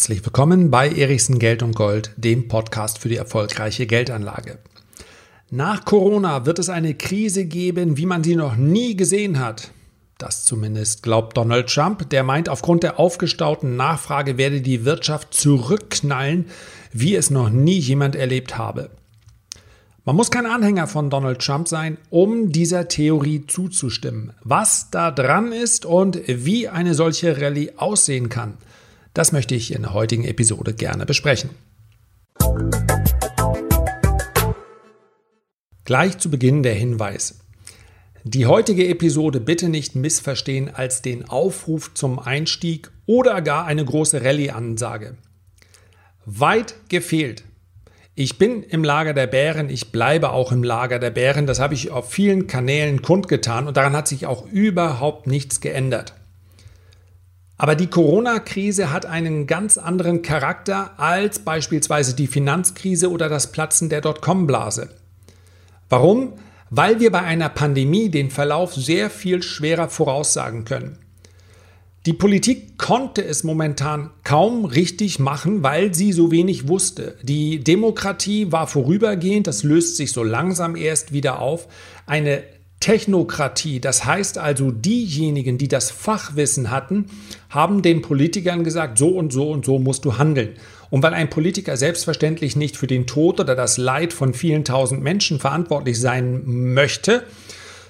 Herzlich willkommen bei Erichsen Geld und Gold, dem Podcast für die erfolgreiche Geldanlage. Nach Corona wird es eine Krise geben, wie man sie noch nie gesehen hat. Das zumindest glaubt Donald Trump, der meint, aufgrund der aufgestauten Nachfrage werde die Wirtschaft zurückknallen, wie es noch nie jemand erlebt habe. Man muss kein Anhänger von Donald Trump sein, um dieser Theorie zuzustimmen. Was da dran ist und wie eine solche Rallye aussehen kann – das möchte ich in der heutigen Episode gerne besprechen. Gleich zu Beginn der Hinweis. Die heutige Episode bitte nicht missverstehen als den Aufruf zum Einstieg oder gar eine große Rallye-Ansage. Weit gefehlt. Ich bin im Lager der Bären, ich bleibe auch im Lager der Bären, das habe ich auf vielen Kanälen kundgetan und daran hat sich auch überhaupt nichts geändert. Aber die Corona-Krise hat einen ganz anderen Charakter als beispielsweise die Finanzkrise oder das Platzen der Dotcom-Blase. Warum? Weil wir bei einer Pandemie den Verlauf sehr viel schwerer voraussagen können. Die Politik konnte es momentan kaum richtig machen, weil sie so wenig wusste. Die Demokratie war vorübergehend, das löst sich so langsam erst wieder auf. Eine Technokratie, das heißt also diejenigen, die das Fachwissen hatten, haben den Politikern gesagt, so und so und so musst du handeln. Und weil ein Politiker selbstverständlich nicht für den Tod oder das Leid von vielen tausend Menschen verantwortlich sein möchte,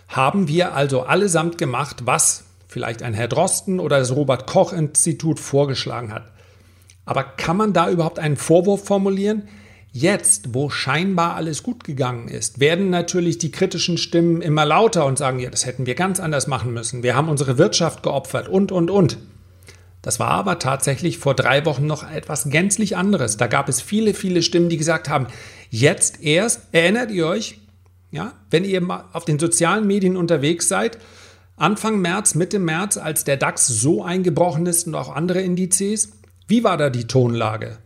haben wir also allesamt gemacht, was vielleicht ein Herr Drosten oder das Robert Koch Institut vorgeschlagen hat. Aber kann man da überhaupt einen Vorwurf formulieren? Jetzt, wo scheinbar alles gut gegangen ist, werden natürlich die kritischen Stimmen immer lauter und sagen, ja, das hätten wir ganz anders machen müssen. Wir haben unsere Wirtschaft geopfert und, und, und. Das war aber tatsächlich vor drei Wochen noch etwas gänzlich anderes. Da gab es viele, viele Stimmen, die gesagt haben, jetzt erst, erinnert ihr euch, ja, wenn ihr mal auf den sozialen Medien unterwegs seid, Anfang März, Mitte März, als der DAX so eingebrochen ist und auch andere Indizes, wie war da die Tonlage?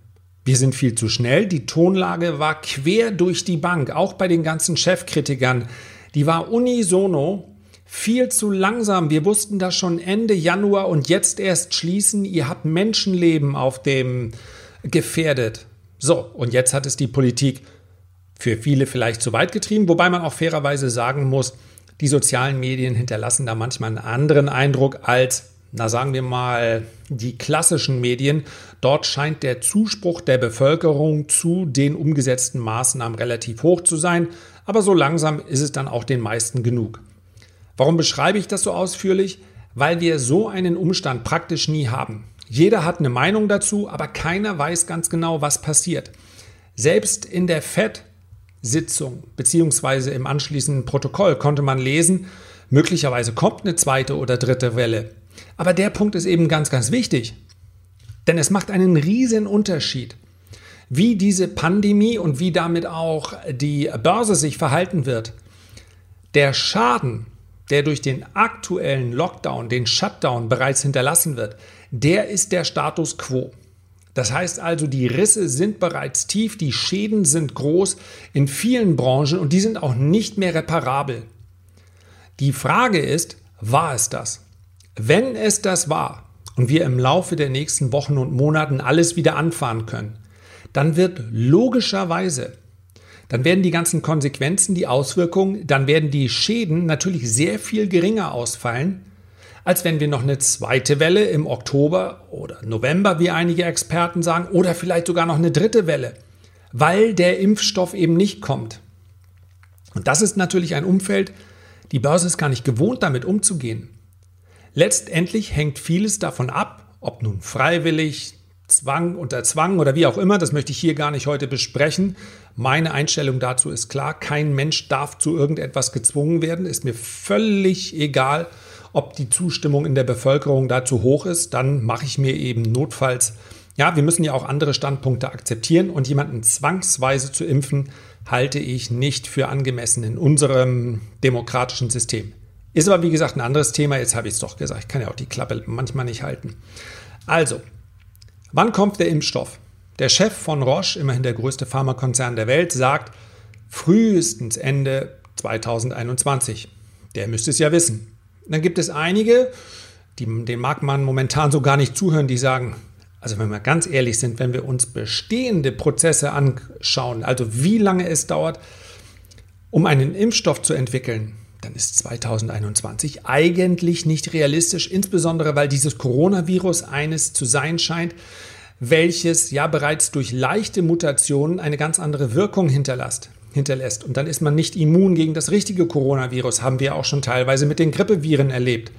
Wir sind viel zu schnell. Die Tonlage war quer durch die Bank, auch bei den ganzen Chefkritikern. Die war unisono viel zu langsam. Wir wussten das schon Ende Januar und jetzt erst schließen. Ihr habt Menschenleben auf dem gefährdet. So, und jetzt hat es die Politik für viele vielleicht zu weit getrieben, wobei man auch fairerweise sagen muss, die sozialen Medien hinterlassen da manchmal einen anderen Eindruck als na sagen wir mal, die klassischen Medien, dort scheint der Zuspruch der Bevölkerung zu den umgesetzten Maßnahmen relativ hoch zu sein, aber so langsam ist es dann auch den meisten genug. Warum beschreibe ich das so ausführlich? Weil wir so einen Umstand praktisch nie haben. Jeder hat eine Meinung dazu, aber keiner weiß ganz genau, was passiert. Selbst in der FED-Sitzung bzw. im anschließenden Protokoll konnte man lesen, möglicherweise kommt eine zweite oder dritte Welle. Aber der Punkt ist eben ganz, ganz wichtig. Denn es macht einen riesen Unterschied, wie diese Pandemie und wie damit auch die Börse sich verhalten wird. Der Schaden, der durch den aktuellen Lockdown, den Shutdown bereits hinterlassen wird, der ist der Status quo. Das heißt also, die Risse sind bereits tief, die Schäden sind groß in vielen Branchen und die sind auch nicht mehr reparabel. Die Frage ist, war es das? Wenn es das war und wir im Laufe der nächsten Wochen und Monaten alles wieder anfahren können, dann wird logischerweise, dann werden die ganzen Konsequenzen, die Auswirkungen, dann werden die Schäden natürlich sehr viel geringer ausfallen, als wenn wir noch eine zweite Welle im Oktober oder November, wie einige Experten sagen, oder vielleicht sogar noch eine dritte Welle, weil der Impfstoff eben nicht kommt. Und das ist natürlich ein Umfeld, die Börse ist gar nicht gewohnt, damit umzugehen. Letztendlich hängt vieles davon ab, ob nun freiwillig, Zwang, unter Zwang oder wie auch immer, das möchte ich hier gar nicht heute besprechen. Meine Einstellung dazu ist klar, kein Mensch darf zu irgendetwas gezwungen werden, ist mir völlig egal, ob die Zustimmung in der Bevölkerung dazu hoch ist, dann mache ich mir eben notfalls, ja, wir müssen ja auch andere Standpunkte akzeptieren und jemanden zwangsweise zu impfen, halte ich nicht für angemessen in unserem demokratischen System. Ist aber wie gesagt ein anderes Thema. Jetzt habe ich es doch gesagt. Ich kann ja auch die Klappe manchmal nicht halten. Also, wann kommt der Impfstoff? Der Chef von Roche, immerhin der größte Pharmakonzern der Welt, sagt frühestens Ende 2021. Der müsste es ja wissen. Dann gibt es einige, die, denen mag man momentan so gar nicht zuhören, die sagen, also wenn wir ganz ehrlich sind, wenn wir uns bestehende Prozesse anschauen, also wie lange es dauert, um einen Impfstoff zu entwickeln, dann ist 2021 eigentlich nicht realistisch, insbesondere weil dieses Coronavirus eines zu sein scheint, welches ja bereits durch leichte Mutationen eine ganz andere Wirkung hinterlässt. hinterlässt. Und dann ist man nicht immun gegen das richtige Coronavirus, haben wir auch schon teilweise mit den Grippeviren erlebt.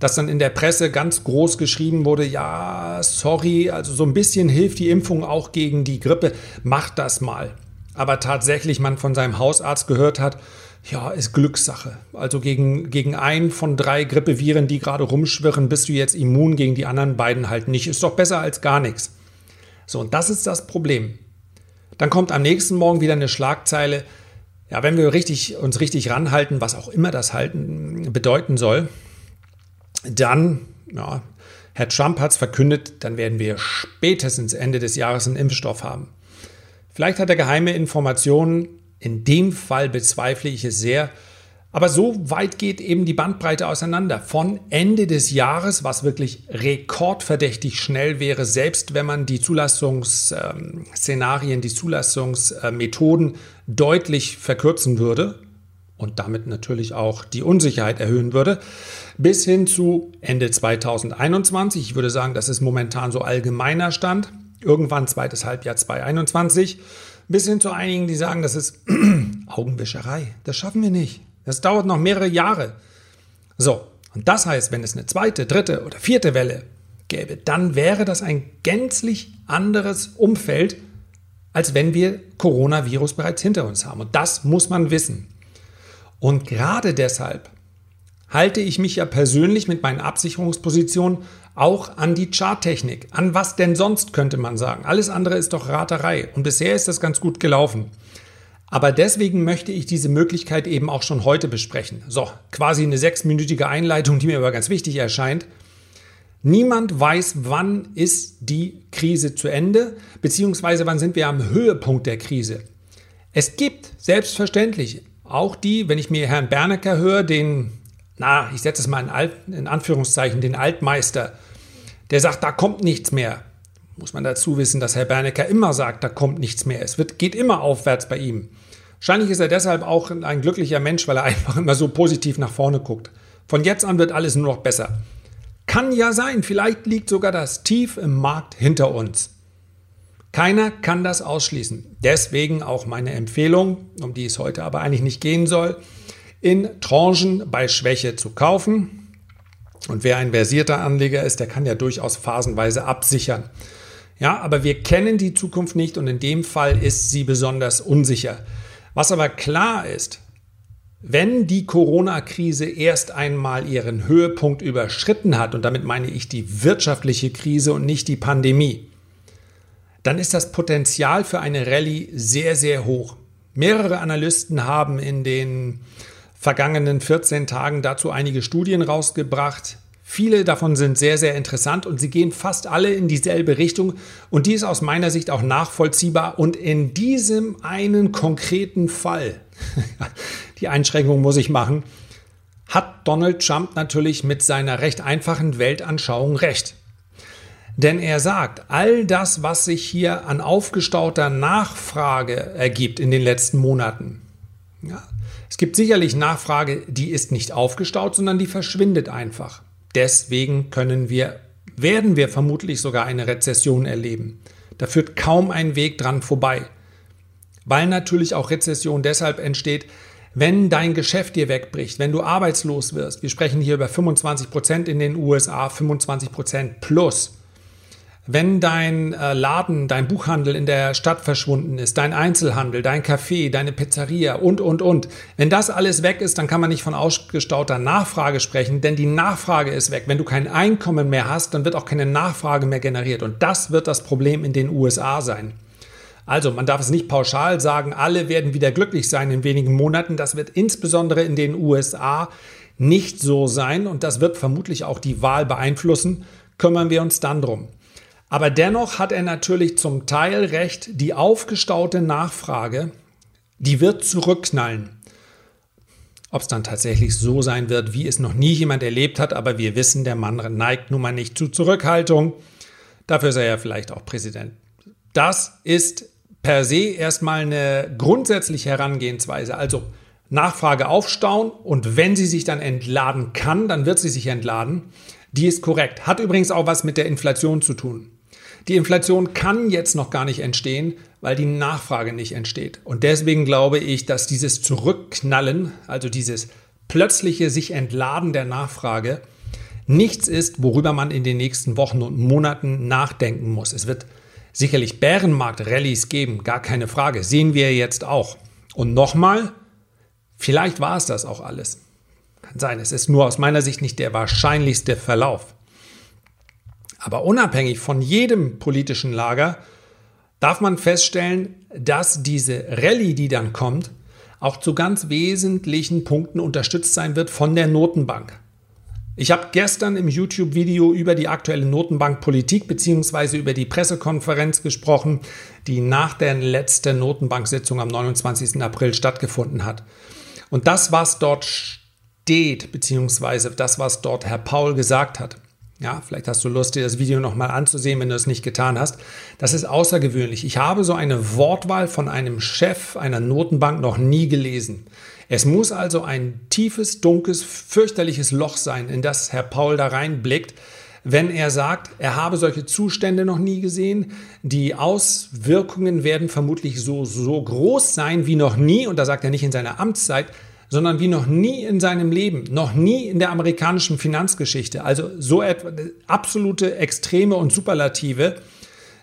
Dass dann in der Presse ganz groß geschrieben wurde, ja, sorry, also so ein bisschen hilft die Impfung auch gegen die Grippe, macht das mal. Aber tatsächlich man von seinem Hausarzt gehört hat, ja, ist Glückssache. Also gegen, gegen einen von drei Grippeviren, die gerade rumschwirren, bist du jetzt immun, gegen die anderen beiden halt nicht. Ist doch besser als gar nichts. So, und das ist das Problem. Dann kommt am nächsten Morgen wieder eine Schlagzeile. Ja, wenn wir richtig, uns richtig ranhalten, was auch immer das halten bedeuten soll, dann, ja, Herr Trump hat es verkündet, dann werden wir spätestens Ende des Jahres einen Impfstoff haben. Vielleicht hat er geheime Informationen, in dem Fall bezweifle ich es sehr. Aber so weit geht eben die Bandbreite auseinander. Von Ende des Jahres, was wirklich rekordverdächtig schnell wäre, selbst wenn man die Zulassungsszenarien, die Zulassungsmethoden deutlich verkürzen würde und damit natürlich auch die Unsicherheit erhöhen würde, bis hin zu Ende 2021. Ich würde sagen, das ist momentan so allgemeiner Stand. Irgendwann zweites Halbjahr 2021 bis hin zu einigen, die sagen, das ist Augenwischerei. Das schaffen wir nicht. Das dauert noch mehrere Jahre. So, und das heißt, wenn es eine zweite, dritte oder vierte Welle gäbe, dann wäre das ein gänzlich anderes Umfeld, als wenn wir Coronavirus bereits hinter uns haben. Und das muss man wissen. Und gerade deshalb halte ich mich ja persönlich mit meinen Absicherungspositionen auch an die Charttechnik. An was denn sonst, könnte man sagen. Alles andere ist doch Raterei. Und bisher ist das ganz gut gelaufen. Aber deswegen möchte ich diese Möglichkeit eben auch schon heute besprechen. So, quasi eine sechsminütige Einleitung, die mir aber ganz wichtig erscheint. Niemand weiß, wann ist die Krise zu Ende, beziehungsweise wann sind wir am Höhepunkt der Krise. Es gibt selbstverständlich auch die, wenn ich mir Herrn Bernecker höre, den, na, ich setze es mal in, Alt, in Anführungszeichen, den Altmeister der sagt, da kommt nichts mehr. Muss man dazu wissen, dass Herr Bernecker immer sagt, da kommt nichts mehr. Es wird, geht immer aufwärts bei ihm. Wahrscheinlich ist er deshalb auch ein glücklicher Mensch, weil er einfach immer so positiv nach vorne guckt. Von jetzt an wird alles nur noch besser. Kann ja sein, vielleicht liegt sogar das Tief im Markt hinter uns. Keiner kann das ausschließen. Deswegen auch meine Empfehlung, um die es heute aber eigentlich nicht gehen soll, in Tranchen bei Schwäche zu kaufen und wer ein versierter Anleger ist, der kann ja durchaus phasenweise absichern. Ja, aber wir kennen die Zukunft nicht und in dem Fall ist sie besonders unsicher. Was aber klar ist, wenn die Corona-Krise erst einmal ihren Höhepunkt überschritten hat, und damit meine ich die wirtschaftliche Krise und nicht die Pandemie, dann ist das Potenzial für eine Rallye sehr, sehr hoch. Mehrere Analysten haben in den vergangenen 14 Tagen dazu einige Studien rausgebracht. Viele davon sind sehr, sehr interessant und sie gehen fast alle in dieselbe Richtung und die ist aus meiner Sicht auch nachvollziehbar. Und in diesem einen konkreten Fall, die Einschränkung muss ich machen, hat Donald Trump natürlich mit seiner recht einfachen Weltanschauung recht. Denn er sagt, all das, was sich hier an aufgestauter Nachfrage ergibt in den letzten Monaten, ja, es gibt sicherlich Nachfrage, die ist nicht aufgestaut, sondern die verschwindet einfach. Deswegen können wir, werden wir vermutlich sogar eine Rezession erleben. Da führt kaum ein Weg dran vorbei. Weil natürlich auch Rezession deshalb entsteht, wenn dein Geschäft dir wegbricht, wenn du arbeitslos wirst. Wir sprechen hier über 25 Prozent in den USA, 25 Prozent plus wenn dein äh, Laden, dein Buchhandel in der Stadt verschwunden ist, dein Einzelhandel, dein Café, deine Pizzeria und, und, und, wenn das alles weg ist, dann kann man nicht von ausgestauter Nachfrage sprechen, denn die Nachfrage ist weg. Wenn du kein Einkommen mehr hast, dann wird auch keine Nachfrage mehr generiert. Und das wird das Problem in den USA sein. Also, man darf es nicht pauschal sagen, alle werden wieder glücklich sein in wenigen Monaten. Das wird insbesondere in den USA nicht so sein und das wird vermutlich auch die Wahl beeinflussen. Kümmern wir uns dann drum. Aber dennoch hat er natürlich zum Teil recht, die aufgestaute Nachfrage, die wird zurückknallen. Ob es dann tatsächlich so sein wird, wie es noch nie jemand erlebt hat, aber wir wissen, der Mann neigt nun mal nicht zu Zurückhaltung. Dafür ist er vielleicht auch Präsident. Das ist per se erstmal eine grundsätzliche Herangehensweise. Also Nachfrage aufstauen und wenn sie sich dann entladen kann, dann wird sie sich entladen. Die ist korrekt. Hat übrigens auch was mit der Inflation zu tun. Die Inflation kann jetzt noch gar nicht entstehen, weil die Nachfrage nicht entsteht. Und deswegen glaube ich, dass dieses Zurückknallen, also dieses plötzliche sich entladen der Nachfrage, nichts ist, worüber man in den nächsten Wochen und Monaten nachdenken muss. Es wird sicherlich Bärenmarkt-Rallyes geben, gar keine Frage. Sehen wir jetzt auch. Und nochmal, vielleicht war es das auch alles. Kann sein, es ist nur aus meiner Sicht nicht der wahrscheinlichste Verlauf. Aber unabhängig von jedem politischen Lager darf man feststellen, dass diese Rallye, die dann kommt, auch zu ganz wesentlichen Punkten unterstützt sein wird von der Notenbank. Ich habe gestern im YouTube-Video über die aktuelle Notenbankpolitik bzw. über die Pressekonferenz gesprochen, die nach der letzten Notenbanksitzung am 29. April stattgefunden hat. Und das, was dort steht, bzw. das, was dort Herr Paul gesagt hat, ja, vielleicht hast du Lust, dir das Video nochmal anzusehen, wenn du es nicht getan hast. Das ist außergewöhnlich. Ich habe so eine Wortwahl von einem Chef einer Notenbank noch nie gelesen. Es muss also ein tiefes, dunkles, fürchterliches Loch sein, in das Herr Paul da reinblickt, wenn er sagt, er habe solche Zustände noch nie gesehen. Die Auswirkungen werden vermutlich so, so groß sein wie noch nie. Und da sagt er nicht in seiner Amtszeit, sondern wie noch nie in seinem Leben, noch nie in der amerikanischen Finanzgeschichte. Also so etwa absolute Extreme und Superlative,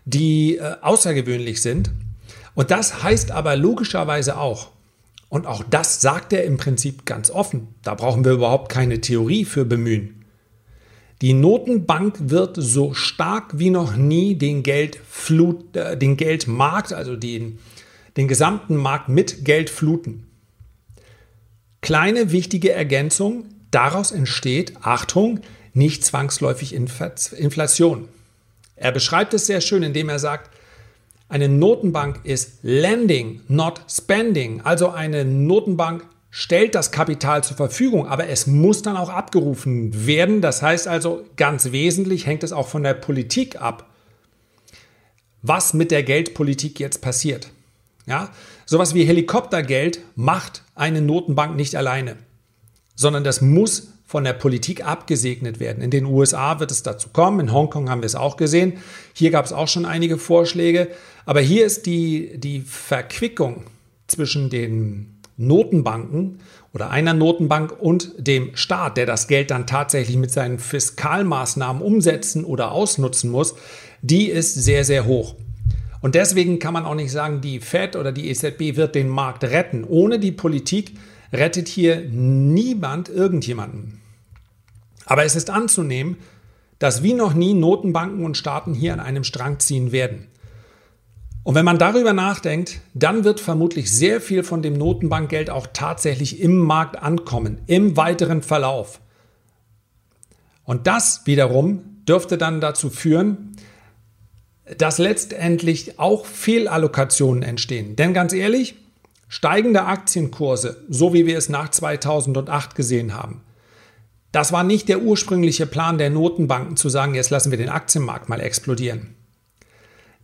die äh, außergewöhnlich sind. Und das heißt aber logischerweise auch, und auch das sagt er im Prinzip ganz offen, da brauchen wir überhaupt keine Theorie für bemühen. Die Notenbank wird so stark wie noch nie den, Geldflut, äh, den Geldmarkt, also den, den gesamten Markt mit Geld fluten. Kleine wichtige Ergänzung, daraus entsteht, Achtung, nicht zwangsläufig Inflation. Er beschreibt es sehr schön, indem er sagt, eine Notenbank ist lending, not spending. Also eine Notenbank stellt das Kapital zur Verfügung, aber es muss dann auch abgerufen werden. Das heißt also, ganz wesentlich hängt es auch von der Politik ab, was mit der Geldpolitik jetzt passiert. Ja, sowas wie Helikoptergeld macht eine Notenbank nicht alleine, sondern das muss von der Politik abgesegnet werden. In den USA wird es dazu kommen, in Hongkong haben wir es auch gesehen. Hier gab es auch schon einige Vorschläge, aber hier ist die, die Verquickung zwischen den Notenbanken oder einer Notenbank und dem Staat, der das Geld dann tatsächlich mit seinen Fiskalmaßnahmen umsetzen oder ausnutzen muss, die ist sehr, sehr hoch. Und deswegen kann man auch nicht sagen, die Fed oder die EZB wird den Markt retten. Ohne die Politik rettet hier niemand irgendjemanden. Aber es ist anzunehmen, dass wie noch nie Notenbanken und Staaten hier an einem Strang ziehen werden. Und wenn man darüber nachdenkt, dann wird vermutlich sehr viel von dem Notenbankgeld auch tatsächlich im Markt ankommen, im weiteren Verlauf. Und das wiederum dürfte dann dazu führen, dass letztendlich auch Fehlallokationen entstehen. Denn ganz ehrlich, steigende Aktienkurse, so wie wir es nach 2008 gesehen haben, das war nicht der ursprüngliche Plan der Notenbanken zu sagen, jetzt lassen wir den Aktienmarkt mal explodieren.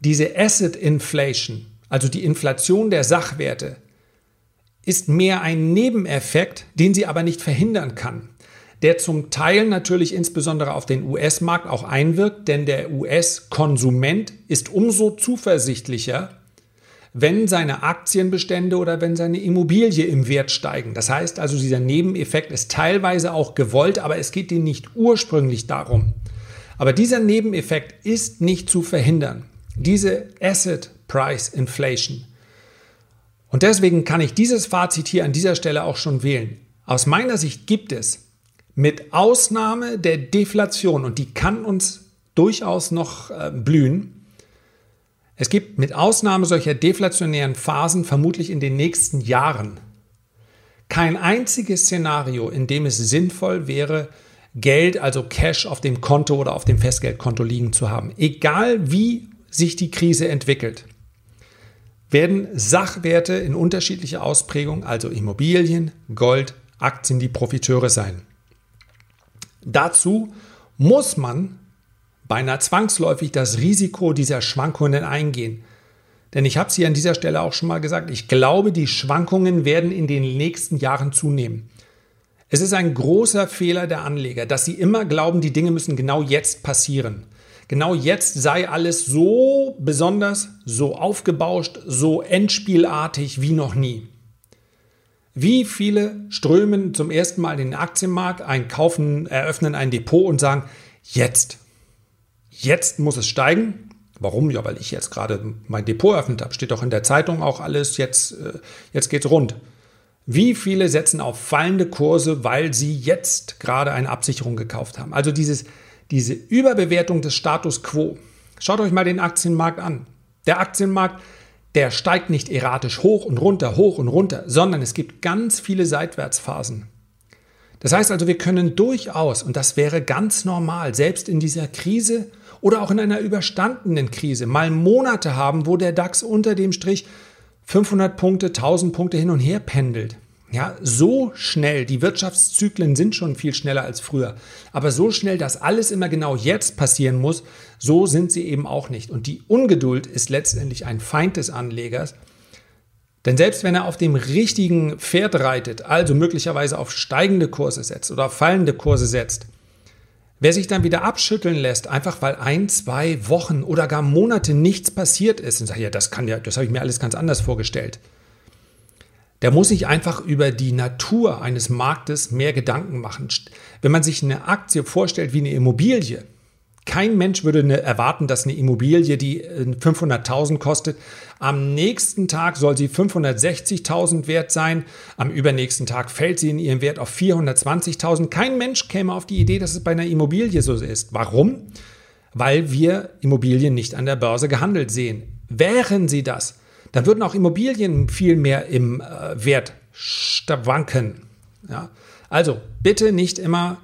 Diese Asset Inflation, also die Inflation der Sachwerte, ist mehr ein Nebeneffekt, den sie aber nicht verhindern kann der zum Teil natürlich insbesondere auf den US-Markt auch einwirkt, denn der US-Konsument ist umso zuversichtlicher, wenn seine Aktienbestände oder wenn seine Immobilie im Wert steigen. Das heißt also, dieser Nebeneffekt ist teilweise auch gewollt, aber es geht ihm nicht ursprünglich darum. Aber dieser Nebeneffekt ist nicht zu verhindern. Diese Asset Price Inflation. Und deswegen kann ich dieses Fazit hier an dieser Stelle auch schon wählen. Aus meiner Sicht gibt es mit Ausnahme der Deflation, und die kann uns durchaus noch äh, blühen, es gibt mit Ausnahme solcher deflationären Phasen vermutlich in den nächsten Jahren kein einziges Szenario, in dem es sinnvoll wäre, Geld, also Cash auf dem Konto oder auf dem Festgeldkonto liegen zu haben. Egal wie sich die Krise entwickelt, werden Sachwerte in unterschiedlicher Ausprägung, also Immobilien, Gold, Aktien, die Profiteure sein. Dazu muss man beinahe zwangsläufig das Risiko dieser Schwankungen eingehen. Denn ich habe es hier an dieser Stelle auch schon mal gesagt, ich glaube, die Schwankungen werden in den nächsten Jahren zunehmen. Es ist ein großer Fehler der Anleger, dass sie immer glauben, die Dinge müssen genau jetzt passieren. Genau jetzt sei alles so besonders, so aufgebauscht, so endspielartig wie noch nie. Wie viele strömen zum ersten Mal in den Aktienmarkt, ein kaufen, eröffnen ein Depot und sagen, jetzt, jetzt muss es steigen. Warum? Ja, weil ich jetzt gerade mein Depot eröffnet habe. Steht doch in der Zeitung auch alles, jetzt, äh, jetzt geht's rund. Wie viele setzen auf fallende Kurse, weil sie jetzt gerade eine Absicherung gekauft haben? Also dieses, diese Überbewertung des Status quo. Schaut euch mal den Aktienmarkt an. Der Aktienmarkt der steigt nicht erratisch hoch und runter, hoch und runter, sondern es gibt ganz viele Seitwärtsphasen. Das heißt also, wir können durchaus, und das wäre ganz normal, selbst in dieser Krise oder auch in einer überstandenen Krise, mal Monate haben, wo der DAX unter dem Strich 500 Punkte, 1000 Punkte hin und her pendelt. Ja, so schnell, die Wirtschaftszyklen sind schon viel schneller als früher, aber so schnell, dass alles immer genau jetzt passieren muss, so sind sie eben auch nicht. Und die Ungeduld ist letztendlich ein Feind des Anlegers, denn selbst wenn er auf dem richtigen Pferd reitet, also möglicherweise auf steigende Kurse setzt oder fallende Kurse setzt, wer sich dann wieder abschütteln lässt, einfach weil ein, zwei Wochen oder gar Monate nichts passiert ist und sagt, ja, das kann ja, das habe ich mir alles ganz anders vorgestellt der muss sich einfach über die Natur eines Marktes mehr Gedanken machen. Wenn man sich eine Aktie vorstellt wie eine Immobilie, kein Mensch würde eine, erwarten, dass eine Immobilie, die 500.000 äh, kostet, am nächsten Tag soll sie 560.000 wert sein, am übernächsten Tag fällt sie in ihrem Wert auf 420.000. Kein Mensch käme auf die Idee, dass es bei einer Immobilie so ist. Warum? Weil wir Immobilien nicht an der Börse gehandelt sehen. Wären sie das, dann würden auch Immobilien viel mehr im äh, Wert wanken. Ja? Also bitte nicht immer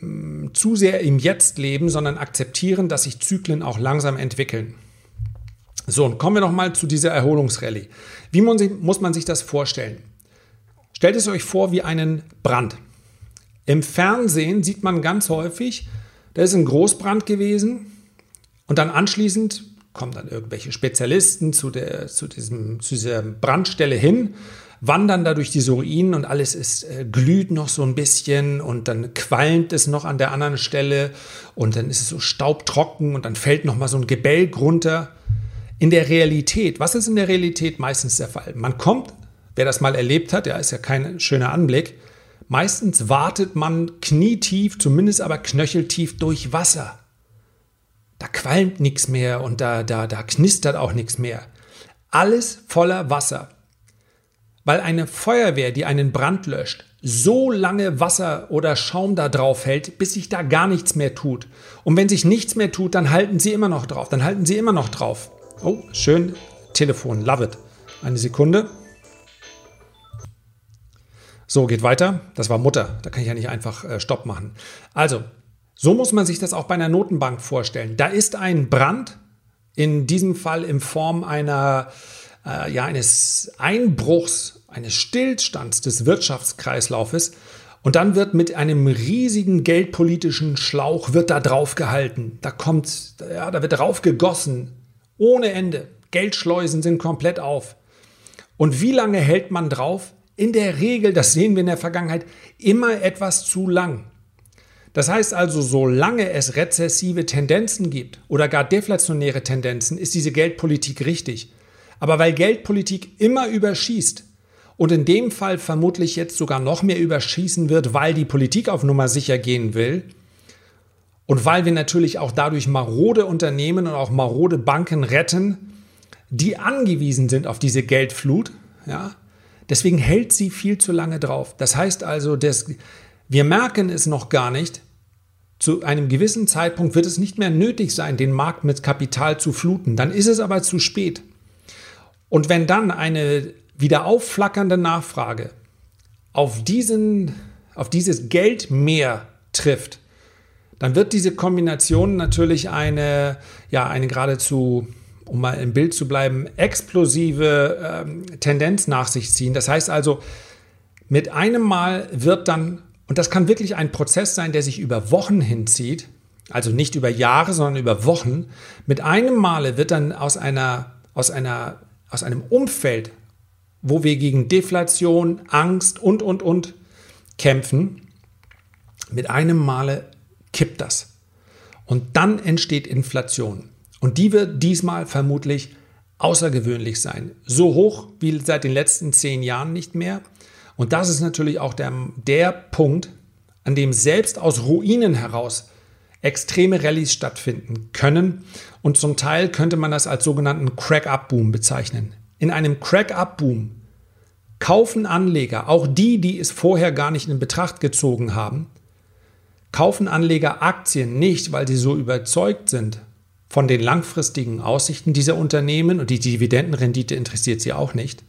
mh, mm, zu sehr im Jetzt leben, sondern akzeptieren, dass sich Zyklen auch langsam entwickeln. So, und kommen wir nochmal zu dieser Erholungsrallye. Wie muss man sich das vorstellen? Stellt es euch vor wie einen Brand. Im Fernsehen sieht man ganz häufig, da ist ein Großbrand gewesen und dann anschließend kommen dann irgendwelche Spezialisten zu, der, zu, diesem, zu dieser Brandstelle hin, wandern da durch diese Ruinen und alles ist, äh, glüht noch so ein bisschen und dann qualmt es noch an der anderen Stelle und dann ist es so staubtrocken und dann fällt noch mal so ein Gebälk runter. In der Realität, was ist in der Realität meistens der Fall? Man kommt, wer das mal erlebt hat, ja, ist ja kein schöner Anblick. Meistens wartet man knietief, zumindest aber knöcheltief durch Wasser da qualmt nichts mehr und da, da, da knistert auch nichts mehr. Alles voller Wasser. Weil eine Feuerwehr, die einen Brand löscht, so lange Wasser oder Schaum da drauf hält, bis sich da gar nichts mehr tut. Und wenn sich nichts mehr tut, dann halten sie immer noch drauf. Dann halten sie immer noch drauf. Oh, schön. Telefon, love it. Eine Sekunde. So, geht weiter. Das war Mutter. Da kann ich ja nicht einfach äh, Stopp machen. Also, so muss man sich das auch bei einer Notenbank vorstellen. Da ist ein Brand, in diesem Fall in Form einer, äh, ja, eines Einbruchs, eines Stillstands des Wirtschaftskreislaufes. Und dann wird mit einem riesigen geldpolitischen Schlauch wird da drauf gehalten. Da kommt, ja, da wird drauf gegossen. Ohne Ende. Geldschleusen sind komplett auf. Und wie lange hält man drauf? In der Regel, das sehen wir in der Vergangenheit, immer etwas zu lang. Das heißt also, solange es rezessive Tendenzen gibt oder gar deflationäre Tendenzen, ist diese Geldpolitik richtig. Aber weil Geldpolitik immer überschießt und in dem Fall vermutlich jetzt sogar noch mehr überschießen wird, weil die Politik auf Nummer sicher gehen will und weil wir natürlich auch dadurch marode Unternehmen und auch marode Banken retten, die angewiesen sind auf diese Geldflut, ja, deswegen hält sie viel zu lange drauf. Das heißt also, das, wir merken es noch gar nicht. Zu einem gewissen Zeitpunkt wird es nicht mehr nötig sein, den Markt mit Kapital zu fluten. Dann ist es aber zu spät. Und wenn dann eine wieder aufflackernde Nachfrage auf, diesen, auf dieses Geldmeer trifft, dann wird diese Kombination natürlich eine, ja, eine geradezu, um mal im Bild zu bleiben, explosive ähm, Tendenz nach sich ziehen. Das heißt also, mit einem Mal wird dann und das kann wirklich ein Prozess sein, der sich über Wochen hinzieht. also nicht über Jahre, sondern über Wochen, mit einem Male wird dann aus einer, aus einer, aus einem Umfeld, wo wir gegen Deflation, Angst und, und, und kämpfen, mit einem Male kippt das. Und dann entsteht Inflation. Und die wird diesmal vermutlich außergewöhnlich sein. So hoch wie seit den letzten zehn Jahren nicht mehr. Und das ist natürlich auch der, der Punkt, an dem selbst aus Ruinen heraus extreme Rallyes stattfinden können. Und zum Teil könnte man das als sogenannten Crack-Up-Boom bezeichnen. In einem Crack-Up-Boom kaufen Anleger, auch die, die es vorher gar nicht in Betracht gezogen haben, kaufen Anleger Aktien nicht, weil sie so überzeugt sind von den langfristigen Aussichten dieser Unternehmen und die Dividendenrendite interessiert sie auch nicht.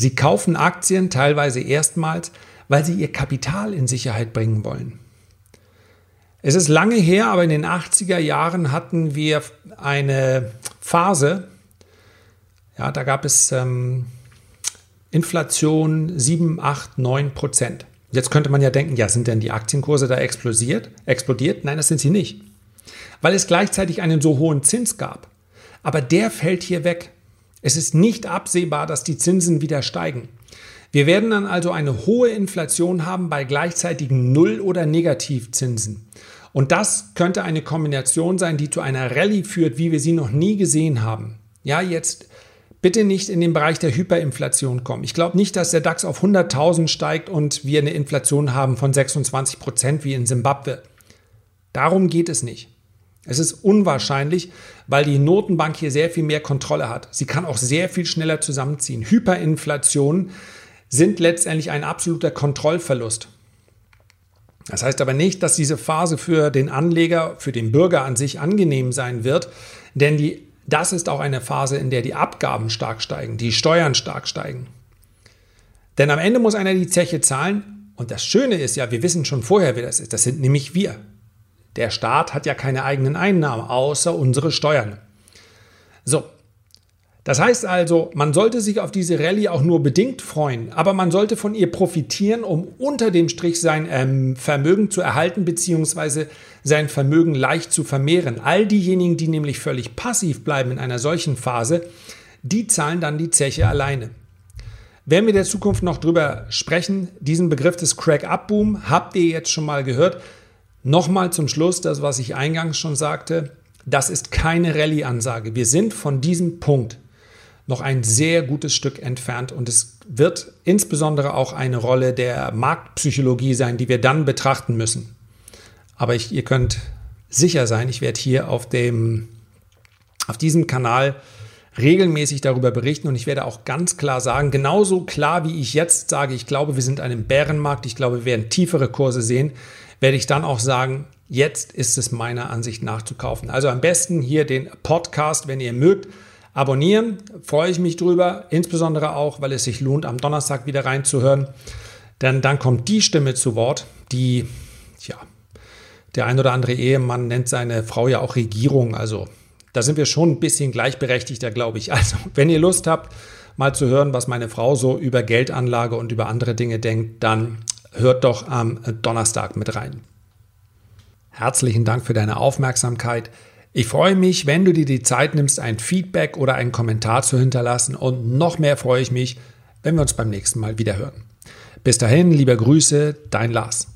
Sie kaufen Aktien teilweise erstmals, weil sie ihr Kapital in Sicherheit bringen wollen. Es ist lange her, aber in den 80er Jahren hatten wir eine Phase, ja, da gab es ähm, Inflation 7, 8, 9 Prozent. Jetzt könnte man ja denken, ja, sind denn die Aktienkurse da explodiert? explodiert? Nein, das sind sie nicht. Weil es gleichzeitig einen so hohen Zins gab. Aber der fällt hier weg. Es ist nicht absehbar, dass die Zinsen wieder steigen. Wir werden dann also eine hohe Inflation haben bei gleichzeitigen Null- oder Negativzinsen. Und das könnte eine Kombination sein, die zu einer Rallye führt, wie wir sie noch nie gesehen haben. Ja, jetzt bitte nicht in den Bereich der Hyperinflation kommen. Ich glaube nicht, dass der DAX auf 100.000 steigt und wir eine Inflation haben von 26 Prozent wie in Simbabwe. Darum geht es nicht. Es ist unwahrscheinlich, weil die Notenbank hier sehr viel mehr Kontrolle hat. Sie kann auch sehr viel schneller zusammenziehen. Hyperinflationen sind letztendlich ein absoluter Kontrollverlust. Das heißt aber nicht, dass diese Phase für den Anleger, für den Bürger an sich angenehm sein wird, denn die, das ist auch eine Phase, in der die Abgaben stark steigen, die Steuern stark steigen. Denn am Ende muss einer die Zeche zahlen und das Schöne ist ja, wir wissen schon vorher, wer das ist. Das sind nämlich wir. Der Staat hat ja keine eigenen Einnahmen, außer unsere Steuern. So. Das heißt also, man sollte sich auf diese Rallye auch nur bedingt freuen, aber man sollte von ihr profitieren, um unter dem Strich sein ähm, Vermögen zu erhalten bzw. sein Vermögen leicht zu vermehren. All diejenigen, die nämlich völlig passiv bleiben in einer solchen Phase, die zahlen dann die Zeche alleine. Werden wir der Zukunft noch drüber sprechen, diesen Begriff des Crack-Up-Boom habt ihr jetzt schon mal gehört. Nochmal zum Schluss das, was ich eingangs schon sagte. Das ist keine Rallye-Ansage. Wir sind von diesem Punkt noch ein sehr gutes Stück entfernt und es wird insbesondere auch eine Rolle der Marktpsychologie sein, die wir dann betrachten müssen. Aber ich, ihr könnt sicher sein, ich werde hier auf, dem, auf diesem Kanal regelmäßig darüber berichten und ich werde auch ganz klar sagen, genauso klar wie ich jetzt sage, ich glaube, wir sind einem Bärenmarkt, ich glaube, wir werden tiefere Kurse sehen, werde ich dann auch sagen, jetzt ist es meiner Ansicht nach zu kaufen. Also am besten hier den Podcast, wenn ihr mögt, abonnieren. Freue ich mich drüber, insbesondere auch, weil es sich lohnt, am Donnerstag wieder reinzuhören. Denn dann kommt die Stimme zu Wort, die, ja, der ein oder andere Ehemann nennt seine Frau ja auch Regierung. Also da sind wir schon ein bisschen gleichberechtigter, glaube ich. Also wenn ihr Lust habt, mal zu hören, was meine Frau so über Geldanlage und über andere Dinge denkt, dann hört doch am Donnerstag mit rein. Herzlichen Dank für deine Aufmerksamkeit. Ich freue mich, wenn du dir die Zeit nimmst, ein Feedback oder einen Kommentar zu hinterlassen und noch mehr freue ich mich, wenn wir uns beim nächsten Mal wieder hören. Bis dahin, liebe Grüße, dein Lars.